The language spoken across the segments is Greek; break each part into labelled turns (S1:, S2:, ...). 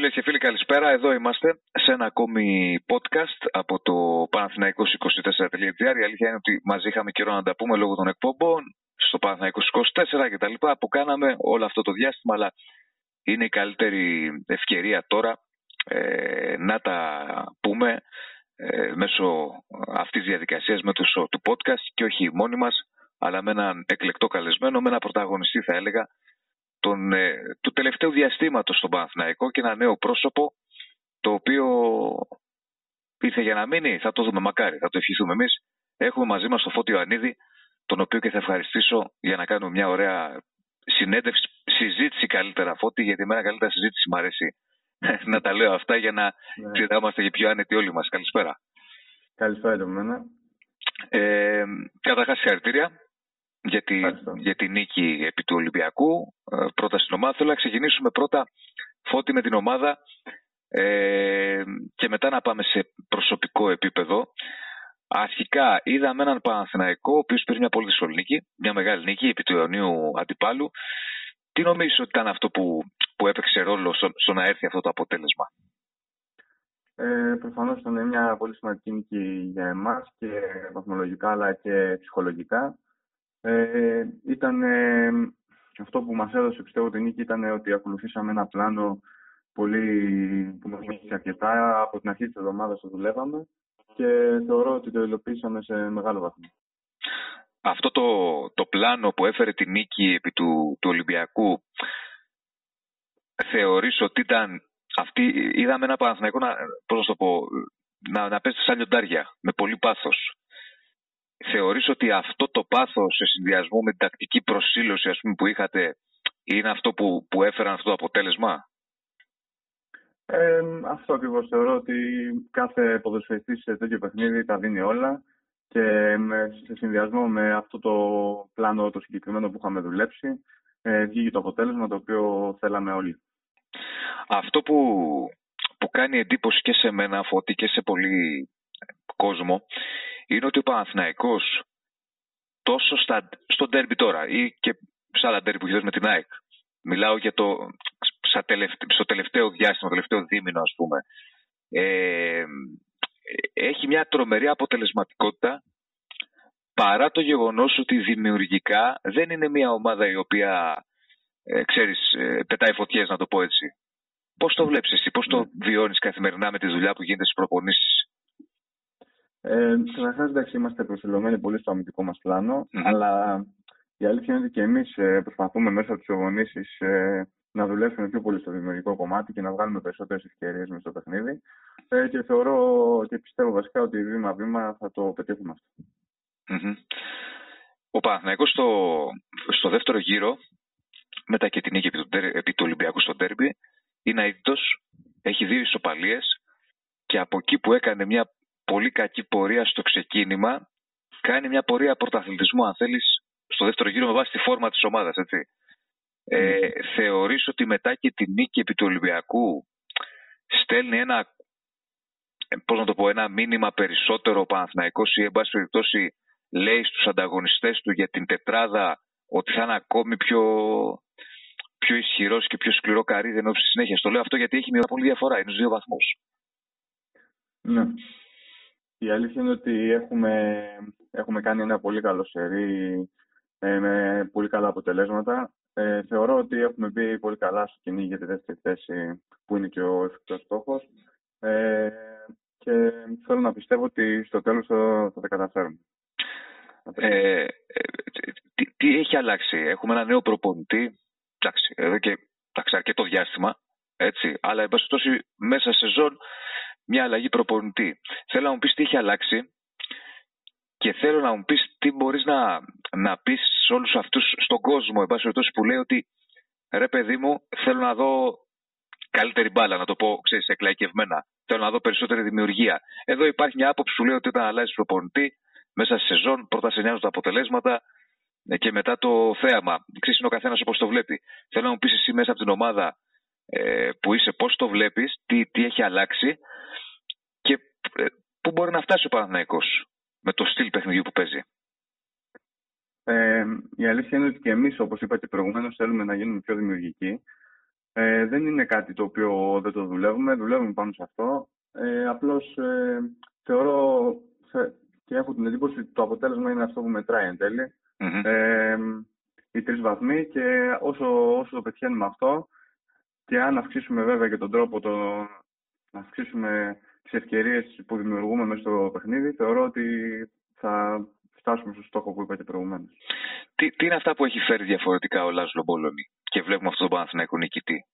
S1: Φίλες και φίλοι, καλησπέρα. Εδώ είμαστε σε ένα ακόμη podcast από το Παναθηναϊκός24.gr. Η αλήθεια είναι ότι μαζί είχαμε καιρό να τα πούμε λόγω των εκπομπών στο Παναθηναϊκός24 και τα λοιπά που κάναμε όλο αυτό το διάστημα, αλλά είναι η καλύτερη ευκαιρία τώρα ε, να τα πούμε ε, μέσω αυτής της διαδικασίας με του podcast και όχι μόνοι μας, αλλά με έναν εκλεκτό καλεσμένο, με ένα πρωταγωνιστή θα έλεγα, τον, ε, του τελευταίου διαστήματος στον Παναθηναϊκό και ένα νέο πρόσωπο το οποίο ήρθε για να μείνει, θα το δούμε μακάρι, θα το ευχηθούμε εμείς. Έχουμε μαζί μας τον Φώτιο Ανίδη, τον οποίο και θα ευχαριστήσω για να κάνουμε μια ωραία συνέντευξη, συζήτηση καλύτερα Φώτη, γιατί εμένα καλύτερα συζήτηση μου αρέσει να τα λέω αυτά για να ναι. και πιο άνετοι όλοι μας. Καλησπέρα.
S2: Καλησπέρα το μένα.
S1: Ε, καταρχάς συγχαρητήρια για τη, για τη νίκη επί του Ολυμπιακού. Ε, πρώτα στην ομάδα. Θέλω να ξεκινήσουμε πρώτα φώτη με την ομάδα ε, και μετά να πάμε σε προσωπικό επίπεδο. Αρχικά είδαμε έναν Παναθηναϊκό ο οποίος πήρε μια πολύ δύσκολη νίκη, μια μεγάλη νίκη επί του Ιωνίου Αντιπάλου. Τι νομίζεις ότι ήταν αυτό που, που έπαιξε ρόλο στο, να έρθει αυτό το αποτέλεσμα;
S2: Ε, Προφανώς ήταν μια πολύ σημαντική νίκη για εμάς και βαθμολογικά αλλά και ψυχολογικά. Ε, ήταν αυτό που μας έδωσε πιστεύω την νίκη ήταν ότι ακολουθήσαμε ένα πλάνο πολύ, που μας βοήθησε αρκετά. Από την αρχή της εβδομάδας το δουλεύαμε και θεωρώ ότι το υλοποιήσαμε σε μεγάλο βαθμό.
S1: Αυτό το, το πλάνο που έφερε τη νίκη επί του, του Ολυμπιακού θεωρείς ότι ήταν αυτή, είδαμε ένα Παναθηναϊκό να, πώς να, το πω, να, να πέσει σαν λιοντάρια με πολύ πάθος θεωρείς ότι αυτό το πάθος σε συνδυασμό με την τακτική προσήλωση ας πούμε, που είχατε είναι αυτό που, που έφεραν αυτό το αποτέλεσμα;
S2: Ε, αυτό ακριβώς θεωρώ ότι κάθε ποδοσφαιριστής σε τέτοιο παιχνίδι τα δίνει όλα και σε συνδυασμό με αυτό το πλάνο το συγκεκριμένο που είχαμε δουλέψει ε, βγήκε το αποτέλεσμα το οποίο θέλαμε όλοι.
S1: Αυτό που, που κάνει εντύπωση και σε μένα Φώτη και σε πολύ κόσμο είναι ότι ο Παναθηναϊκός τόσο στα, στο ντέρμπι τώρα ή και σε άλλα ντέρμπι που έχει με την ΑΕΚ. Μιλάω για το στο τελευταίο διάστημα, το τελευταίο δίμηνο ας πούμε. Ε, έχει μια τρομερή αποτελεσματικότητα παρά το γεγονός ότι δημιουργικά δεν είναι μια ομάδα η οποία ε, ξέρεις, ε, πετάει φωτιές να το πω έτσι. Πώς το βλέπεις εσύ, πώς το ναι. βιώνεις καθημερινά με τη δουλειά που γίνεται στις προπονήσεις;
S2: Ε, Καταρχάς, εντάξει, είμαστε προσιλωμένοι πολύ στο αμυντικό μας πλανο αλλά η αλήθεια είναι ότι και εμείς ε, προσπαθούμε μέσω τη προπονήσει ε, να δουλέψουμε πιο πολύ στο δημιουργικό κομμάτι και να βγάλουμε περισσότερες ευκαιρίες μες στο παιχνίδι. Ε, και θεωρώ και πιστεύω βασικά ότι βήμα-βήμα θα το πετύχουμε αυτό.
S1: Ο Παναθηναϊκός στο, στο δεύτερο γύρο, μετά και την νίκη επί του, επί του Ολυμπιακού στο Τέρμπι, είναι αίτητο, έχει δύο ισοπαλίες και από εκεί που έκανε μια πολύ κακή πορεία στο ξεκίνημα, κάνει μια πορεία πρωταθλητισμού, αν θέλεις, στο δεύτερο γύρο με βάση τη φόρμα της ομάδας, έτσι. Ε, θεωρείς ότι μετά και τη νίκη επί του Ολυμπιακού στέλνει ένα, ε, πώς να το πω, ένα μήνυμα περισσότερο ο Παναθηναϊκός ή εν πάση περιπτώσει λέει στους ανταγωνιστές του για την τετράδα ότι θα είναι ακόμη πιο, πιο ισχυρός και πιο σκληρό καρύδι ενώ στη συνέχεια. Στο λέω αυτό γιατί έχει μια πολύ διαφορά, είναι στους δύο βαθμούς.
S2: Ναι. Η αλήθεια είναι ότι έχουμε, έχουμε κάνει ένα πολύ καλό σερί ε, με πολύ καλά αποτελέσματα. Ε, θεωρώ ότι έχουμε μπει πολύ καλά στο κυνήγι για τη δεύτερη θέση που είναι και ο εφικτός στόχος ε, και θέλω να πιστεύω ότι στο τέλος θα, θα τα καταφέρουμε.
S1: Ε, ε, τι, τι, έχει αλλάξει, έχουμε ένα νέο προπονητή, εντάξει, εδώ και εντάξει, αρκετό διάστημα, έτσι, αλλά εν μέσα σε ζώνη μια αλλαγή προπονητή. Θέλω να μου πεις τι έχει αλλάξει και θέλω να μου πεις τι μπορείς να, να πεις σε όλους αυτούς στον κόσμο, εν που λέει ότι ρε παιδί μου θέλω να δω καλύτερη μπάλα, να το πω, ξέρεις, εκλαϊκευμένα. Θέλω να δω περισσότερη δημιουργία. Εδώ υπάρχει μια άποψη που λέει ότι όταν αλλάζει προπονητή, μέσα στη σεζόν, πρώτα σε τα αποτελέσματα ε, και μετά το θέαμα. Ξέρεις, είναι ο καθένας όπως το βλέπει. Θέλω να μου πεις εσύ μέσα από την ομάδα ε, που είσαι, πώς το βλέπεις, τι, τι έχει αλλάξει και ε, πού μπορεί να φτάσει ο Παναθηναϊκός με το στυλ παιχνιδιού που παίζει;
S2: Ε, η αλήθεια είναι ότι και εμείς, όπως είπα και προηγουμένως, θέλουμε να γίνουμε πιο δημιουργικοί. Ε, δεν είναι κάτι το οποίο δεν το δουλεύουμε, δουλεύουμε πάνω σε αυτό. Ε, απλώς ε, θεωρώ και έχω την εντύπωση ότι το αποτέλεσμα είναι αυτό που μετράει εν τελει Ε, οι τρεις βαθμοί και όσο, όσο το πετυχαίνουμε αυτό και αν αυξήσουμε βέβαια και τον τρόπο το, να αυξήσουμε τις ευκαιρίες που δημιουργούμε μέσα στο παιχνίδι, θεωρώ ότι θα φτάσουμε στο στόχο που είπατε προηγουμένως.
S1: Τι, τι είναι αυτά που έχει φέρει διαφορετικά ο Λάζο Μπόλωνη και βλέπουμε αυτό το Παναθηναϊκό νικητή;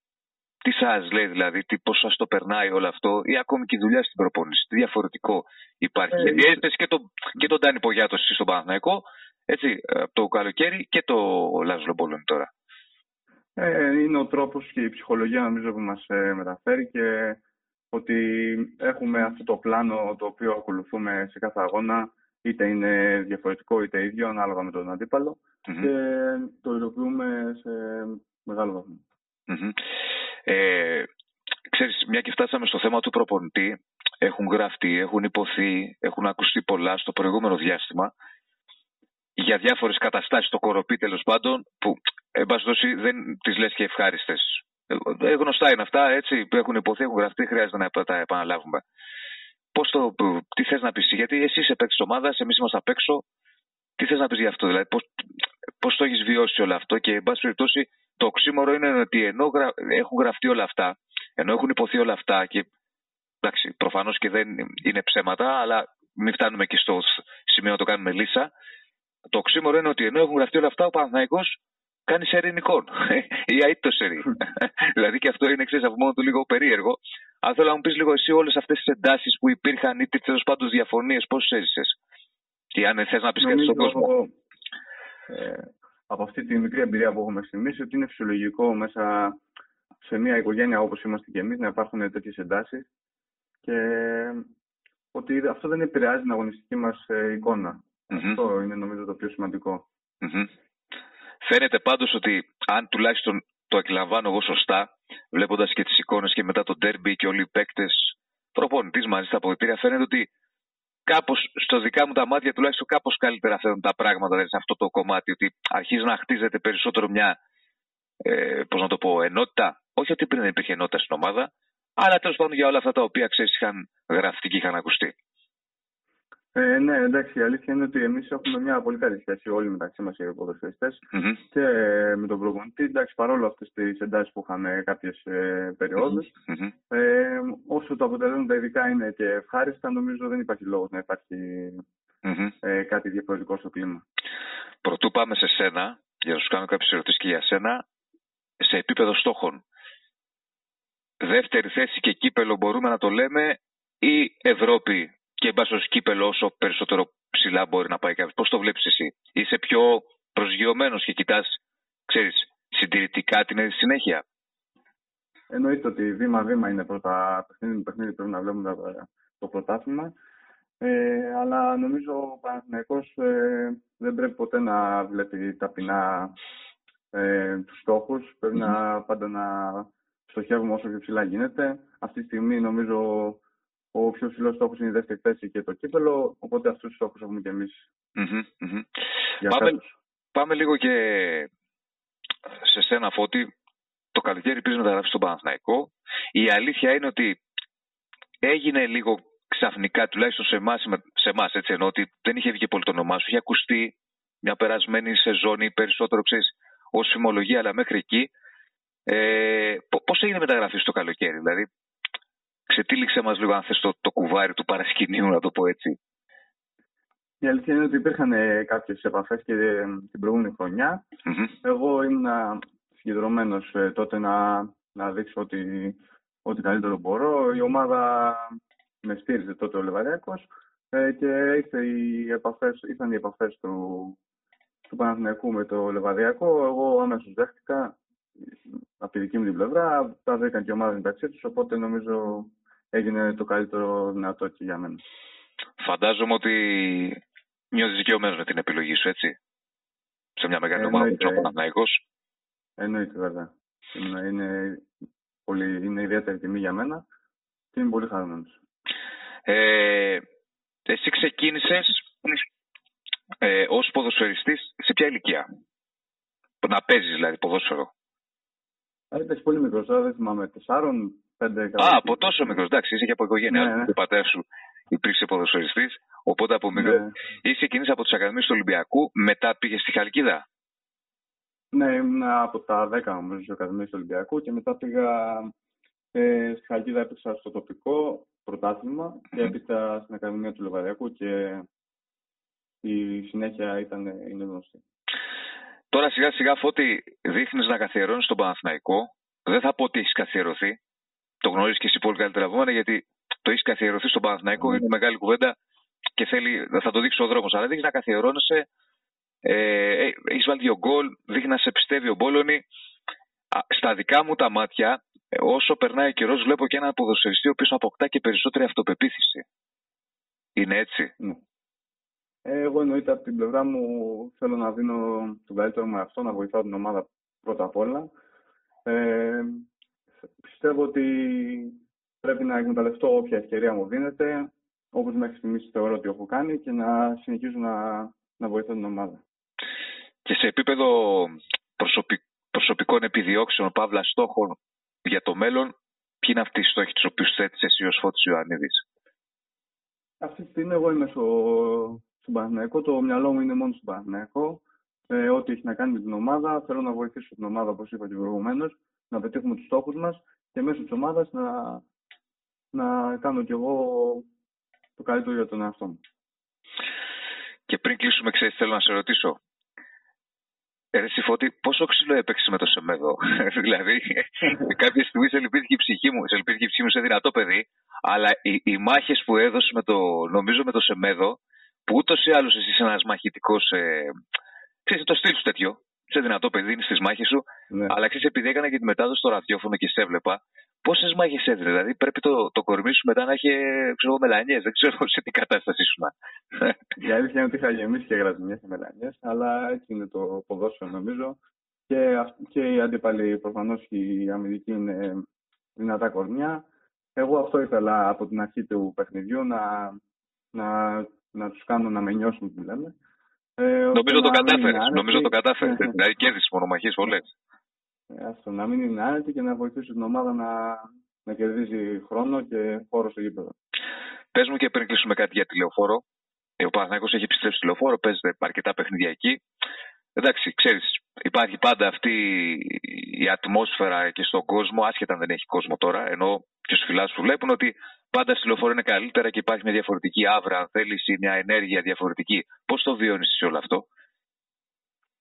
S1: Τι σα λέει δηλαδή, τι, πώ σα το περνάει όλο αυτό, ή ακόμη και η δουλειά στην προπόνηση; Τι διαφορετικό υπάρχει; Ε, Γιατί έζησε και, το, και τον Τάνι Πογιάτος στον Παναθηναϊκό, έτσι, από το καλοκαίρι και το Λάζο Λομπόλωνη τώρα.
S2: Ε, είναι ο τρόπος και η ψυχολογία νομίζω που μας ε, μεταφέρει και ότι έχουμε αυτό το πλάνο το οποίο ακολουθούμε σε κάθε αγώνα είτε είναι διαφορετικό είτε ίδιο ανάλογα με τον αντιπαλο και το υλοποιούμε σε μεγάλο βαθμό.
S1: Ε, ξέρεις, μια και φτάσαμε στο θέμα του προπονητή, έχουν γραφτεί, έχουν υποθεί, έχουν ακουστεί πολλά στο προηγούμενο διάστημα για διάφορες καταστάσεις στο κοροπή τέλος πάντων, που εν πάση δεν τις λες και ευχάριστες. Ε, γνωστά είναι αυτά, έτσι, που έχουν υποθεί, έχουν γραφτεί, χρειάζεται να τα επαναλάβουμε. Πώς το, τι θες να πεις, Γιατί εσύ είσαι παίκτης ομάδας, εμείς είμαστε απ' έξω. Τι θες να πεις γι' αυτό, δηλαδή, πώς το έχεις βιώσει όλο αυτό και, εν πάση περιπτώσει, το οξύμορο είναι ότι ενώ έχουν γραφτεί όλα αυτά, ενώ έχουν υποθεί όλα αυτά και εντάξει, προφανώς και δεν είναι ψέματα, αλλά μην φτάνουμε και στο σημείο να το κάνουμε λύσα. Το οξύμορο είναι ότι ενώ έχουν γραφτεί όλα αυτά, ο Παναθναϊκό κάνεις σερή νικών. Ή αίτητο σερή. δηλαδή και αυτό είναι ξέρεις από μόνο του λίγο περίεργο. Αν θέλω να μου πεις λίγο εσύ όλες αυτές τις εντάσεις που υπήρχαν ή τέλος πάντων διαφωνίες, πώς έζησες; Και αν θες να πεις κάτι στον κόσμο.
S2: Ε, από αυτή τη μικρή εμπειρία που έχουμε στιγμή, ότι είναι φυσιολογικό μέσα σε μια οικογένεια όπως είμαστε και εμείς να υπάρχουν τέτοιες εντάσεις και ότι αυτό δεν επηρεάζει την αγωνιστική μας ε, εικόνα. Αυτό είναι νομίζω το πιο σημαντικό.
S1: Φαίνεται πάντως ότι αν τουλάχιστον το εκλαμβάνω εγώ σωστά, βλέποντας και τις εικόνες και μετά το ντέρμπι και όλοι οι παίκτες προπονητής μαζί στα αποδητήρια, φαίνεται ότι κάπως στο δικά μου τα μάτια τουλάχιστον κάπως καλύτερα φαίνονται τα πράγματα δηλαδή σε αυτό το κομμάτι, ότι αρχίζει να χτίζεται περισσότερο μια, ε, πώς να το πω, ενότητα. Όχι ότι πριν δεν υπήρχε ενότητα στην ομάδα, αλλά τέλος πάντων για όλα αυτά τα οποία ξέρεις είχαν γραφτεί και είχαν ακουστεί.
S2: Ε, ναι, εντάξει, η αλήθεια είναι ότι εμείς έχουμε μια πολύ καλή σχέση όλοι μεταξύ μας οι ποδοσφαιριστές mm-hmm. και με τον προπονητή. Εντάξει, παρόλο αυτές τις εντάσεις που είχαμε κάποιες ε, περιοδου mm-hmm. ε, όσο το αποτελέσματα ειδικά είναι και ευχάριστα, νομίζω δεν υπάρχει λόγος να υπάρχει mm-hmm. ε, κάτι διαφορετικό στο κλίμα.
S1: Πρωτού πάμε σε σένα, για να σου κάνω κάποιες ερωτήσεις και για σένα, σε επίπεδο στόχων. Δεύτερη θέση και κύπελο μπορούμε να το λέμε ή Ευρώπη και μπάσο κύπελο όσο περισσότερο ψηλά μπορεί να πάει κάποιος. Πώς το βλέπεις εσύ, Είσαι πιο προσγειωμένος και κοιτάς, ξέρεις, συντηρητικά την συνέχεια;
S2: Εννοείται ότι βήμα-βήμα είναι πρώτα παιχνίδι με παιχνίδι πρέπει να βλέπουμε το πρωτάθλημα. Ε, αλλά νομίζω ο Παναθηναϊκός ε, δεν πρέπει ποτέ να βλέπει ταπεινά ε, τους στόχους. να πάντα να στοχεύουμε όσο πιο ψηλά γίνεται. Αυτή τη στιγμή νομίζω ο πιο ψηλός στόχος είναι η δεύτερη θέση και το κύπελο. Οπότε αυτούς τους στόχους έχουμε και εμείς.
S1: Πάμε, πάμε λίγο και σε σένα, Φώτη. Το καλοκαίρι πήρες μεταγραφή στον Παναθηναϊκό. Η αλήθεια είναι ότι έγινε λίγο ξαφνικά, τουλάχιστον σε εμάς, σε εμάς, έτσι ενώ ότι δεν είχε βγει και πολύ το όνομά σου. Είχε ακουστεί μια περασμένη σεζόν ή περισσότερο, ξέρεις, ως φημολογία, αλλά μέχρι εκεί. Ε, Πώς έγινε η μεταγραφή στο καλοκαίρι, δηλαδή, Ξετύλιξε μας λίγο αν θες το, το κουβάρι του παρασκηνίου να το πω έτσι.
S2: Η αλήθεια είναι ότι υπήρχαν ε, κάποιες επαφές και ε, την προηγούμενη Εγώ ήμουν συγκεντρωμένος ε, τότε να, να δείξω ότι ό,τι καλύτερο μπορώ. Η ομάδα με στήριζε τότε ο Λεβαριακός και ήρθε οι επαφές, ήρθαν οι επαφές του, του Παναθηναϊκού με το Λεβαδιακό. Εγώ αμέσως δέχτηκα από τη δική μου την πλευρά. Τα βρήκαν και η ομάδα μεταξύ τους, οπότε νομίζω έγινε το καλύτερο δυνατό και για μένα.
S1: Φαντάζομαι ότι νιώθεις δικαιωμένος με την επιλογή σου, έτσι; Σε μια μεγάλη ομάδα που είναι ο
S2: Εννοείται, βέβαια. Είναι, είναι, πολύ, είναι ιδιαίτερη τιμή για μένα και είμαι πολύ χαρούμενος.
S1: Ε, εσύ ξεκίνησες ε, ως ποδοσφαιριστής σε ποια ηλικία; Να παίζεις δηλαδή ποδόσφαιρο.
S2: Ήταν πολύ μικρός, δεν θυμάμαι, 4, 5
S1: Α, από τόσο μικρός. Εντάξει, είσαι και από οικογένεια. Ναι, ναι. Ο πατέρας σου υπήρξε ποδοσφαιριστής. Οπότε από μικρό. Ναι. Είσαι εκείνη από τις Ακαδημίες του Ολυμπιακού, μετά πήγες στη Χαλκίδα;
S2: Ναι, ήμουν από τα 10 νομίζω στις Ακαδημίες του Ολυμπιακού και μετά πήγα ε, στη Χαλκίδα έπαιξα στο τοπικό πρωτάθλημα mm-hmm. και έπειτα στην Ακαδημία του Λεβαδιακού και η συνέχεια ήταν, είναι γνωστή.
S1: Τώρα σιγά σιγά φώτη δείχνεις να καθιερώνεις τον Παναθηναϊκό. Δεν θα πω ότι έχεις καθιερωθεί. Το γνωρίζεις και εσύ πολύ καλύτερα από μένα γιατί το έχεις καθιερωθεί στον Παναθηναϊκό. Mm. Είναι μεγάλη κουβέντα και θέλει, θα το δείξει ο δρόμος. Αλλά δείχνει να καθιερώνεσαι. Ε, ε έχεις βάλει δύο γκολ, δείχνει να σε πιστεύει ο Μπόλωνη. Στα δικά μου τα μάτια, όσο περνάει ο καιρός, βλέπω και ένα ποδοσφαιριστή ο οποίος αποκτά και περισσότερη αυτοπεποίθηση. Είναι έτσι;
S2: Ναι. Ε, εγώ εννοείται από την πλευρά μου θέλω να δίνω τον καλύτερο μου αυτό, να βοηθάω την ομάδα πρώτα απ' όλα. Ε, πιστεύω ότι πρέπει να εκμεταλλευτώ όποια ευκαιρία μου δίνεται, όπως μέχρι στιγμής θεωρώ ότι έχω κάνει και να συνεχίζω να, να βοηθώ την ομάδα.
S1: Και σε επίπεδο προσωπικών επιδιώξεων, παύλα στόχων για το μέλλον, ποιοι είναι αυτοί οι στόχοι τους οποίους θέτει εσύ ως Φώτης Ιωαννίδης;
S2: Αυτή τη στιγμή εγώ είμαι στο, στον Παναθηναϊκό, το μυαλό μου είναι μόνο στον Παναθηναϊκό. Ε, ό,τι έχει να κάνει με την ομάδα, θέλω να βοηθήσω την ομάδα, όπως είπα και προηγουμένως, να πετύχουμε τους στόχους μας και μέσω της ομάδας να, να κάνω κι εγώ το καλύτερο για τον εαυτό μου.
S1: Και πριν κλείσουμε, ξέρεις, θέλω να σε ρωτήσω. Ε, εσύ Φώτη, πόσο ξύλο έπαιξες με το Σεμέδο. δηλαδή, κάποια στιγμή σε λυπήθηκε η ψυχή μου, σε λυπήθηκε η ψυχή μου σε δυνατό παιδί, αλλά οι, οι μάχες που έδωσες με το, νομίζω με το Σεμέδο, που ούτως ή άλλως εσύ είσαι ένας μαχητικός. Ε, ξέρεις, το στυλ σου τέτοιο. Σε δυνατό παιδί, είναι στις μάχες σου. Ναι. Αλλά ξέρεις, επειδή έκανα και τη μετάδοση στο ραδιόφωνο και σε έβλεπα, πόσες μάχες έδινε. Δηλαδή, πρέπει το, το κορμί σου μετά να έχει ξέρω, μελανιές. Δεν ξέρω σε τι κατάσταση σου να.
S2: Η αλήθεια είναι ότι είχα γεμίσει και γρασμιές και μελανιές, αλλά έτσι είναι το ποδόσφαιρο νομίζω. Και, και οι αντίπαλοι προφανώς οι αμυντικοί είναι δυνατά κορμιά. Εγώ αυτό ήθελα από την αρχή του παιχνιδιού να, να να τους κάνω να με νιώσουν που λέμε.
S1: Ε, νομίζω, το κατάφερες, νομίζω το κατάφερες. δηλαδή κέρδισες μονομαχίες πολλές.
S2: Ε, αυτό, να μην είναι άνετη και να βοηθήσει την ομάδα να, να κερδίζει χρόνο και χώρο στο γήπεδο.
S1: Πες μου και πριν κλείσουμε κάτι για τηλεοφόρο. Ε, ο Παναθηναϊκός έχει επιστρέψει τηλεοφόρο, παίζεται αρκετά παιχνίδια εκεί. Εντάξει, ξέρεις, υπάρχει πάντα αυτή η ατμόσφαιρα και στον κόσμο, άσχετα αν δεν έχει κόσμο τώρα, ενώ και στους φιλάθου που βλέπουν ότι πάντα στη λεωφόρο είναι καλύτερα και υπάρχει μια διαφορετική άβρα, αν θέλεις, ή μια ενέργεια διαφορετική. Πώς το βιώνεις σε όλο αυτό,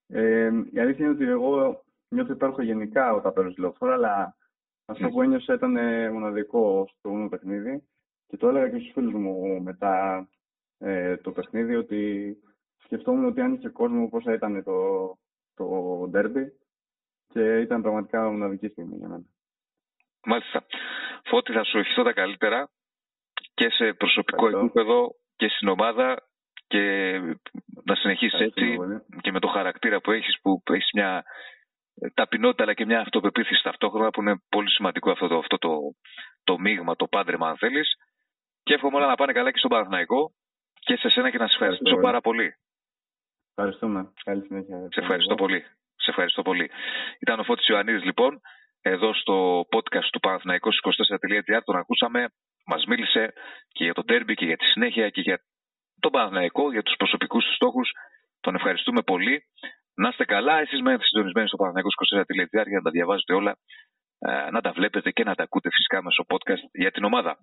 S2: ε, Η αλήθεια είναι ότι εγώ νιώθω υπάρχω γενικά όταν παίρνω στη λεωφόρο, αλλά αυτό που ένιωσα ήταν μοναδικό στο πρώτο παιχνίδι και το έλεγα και στους φίλους μου μετά ε, το παιχνίδι ότι σκεφτόμουν ότι αν είχε κόσμο πώ θα ήταν το, το derby και ήταν πραγματικά μοναδική στιγμή για μένα.
S1: Μάλιστα. Φώτη, θα σου ευχηθώ τα καλύτερα και σε προσωπικό επίπεδο και στην ομάδα και να συνεχίσεις έτσι και με το χαρακτήρα που έχεις που έχεις μια ταπεινότητα αλλά και μια αυτοπεποίθηση ταυτόχρονα που είναι πολύ σημαντικό αυτό το, αυτό το, το μείγμα, το πάντρεμα αν θέλεις και εύχομαι όλα να πάνε καλά και στον Παναθηναϊκό και σε σένα και να σε ευχαριστήσω πάρα πολύ.
S2: Ευχαριστούμε. Καλή συνέχεια.
S1: Σε ευχαριστώ πολύ. Σε ευχαριστώ πολύ. Ήταν ο Φώτης Ιωαννίδης λοιπόν εδώ στο podcast του Παναθηναϊκός24.gr τον ακούσαμε, μας μίλησε και για τον τέρμπι και για τη συνέχεια και για τον Παναθηναϊκό, για τους προσωπικούς τους στόχους. Τον ευχαριστούμε πολύ. Να είστε καλά, εσείς μένετε συντονισμένοι στο Παναθηναϊκός24.gr για να τα διαβάζετε όλα, ε, να τα βλέπετε και να τα ακούτε φυσικά μέσω podcast για την ομάδα.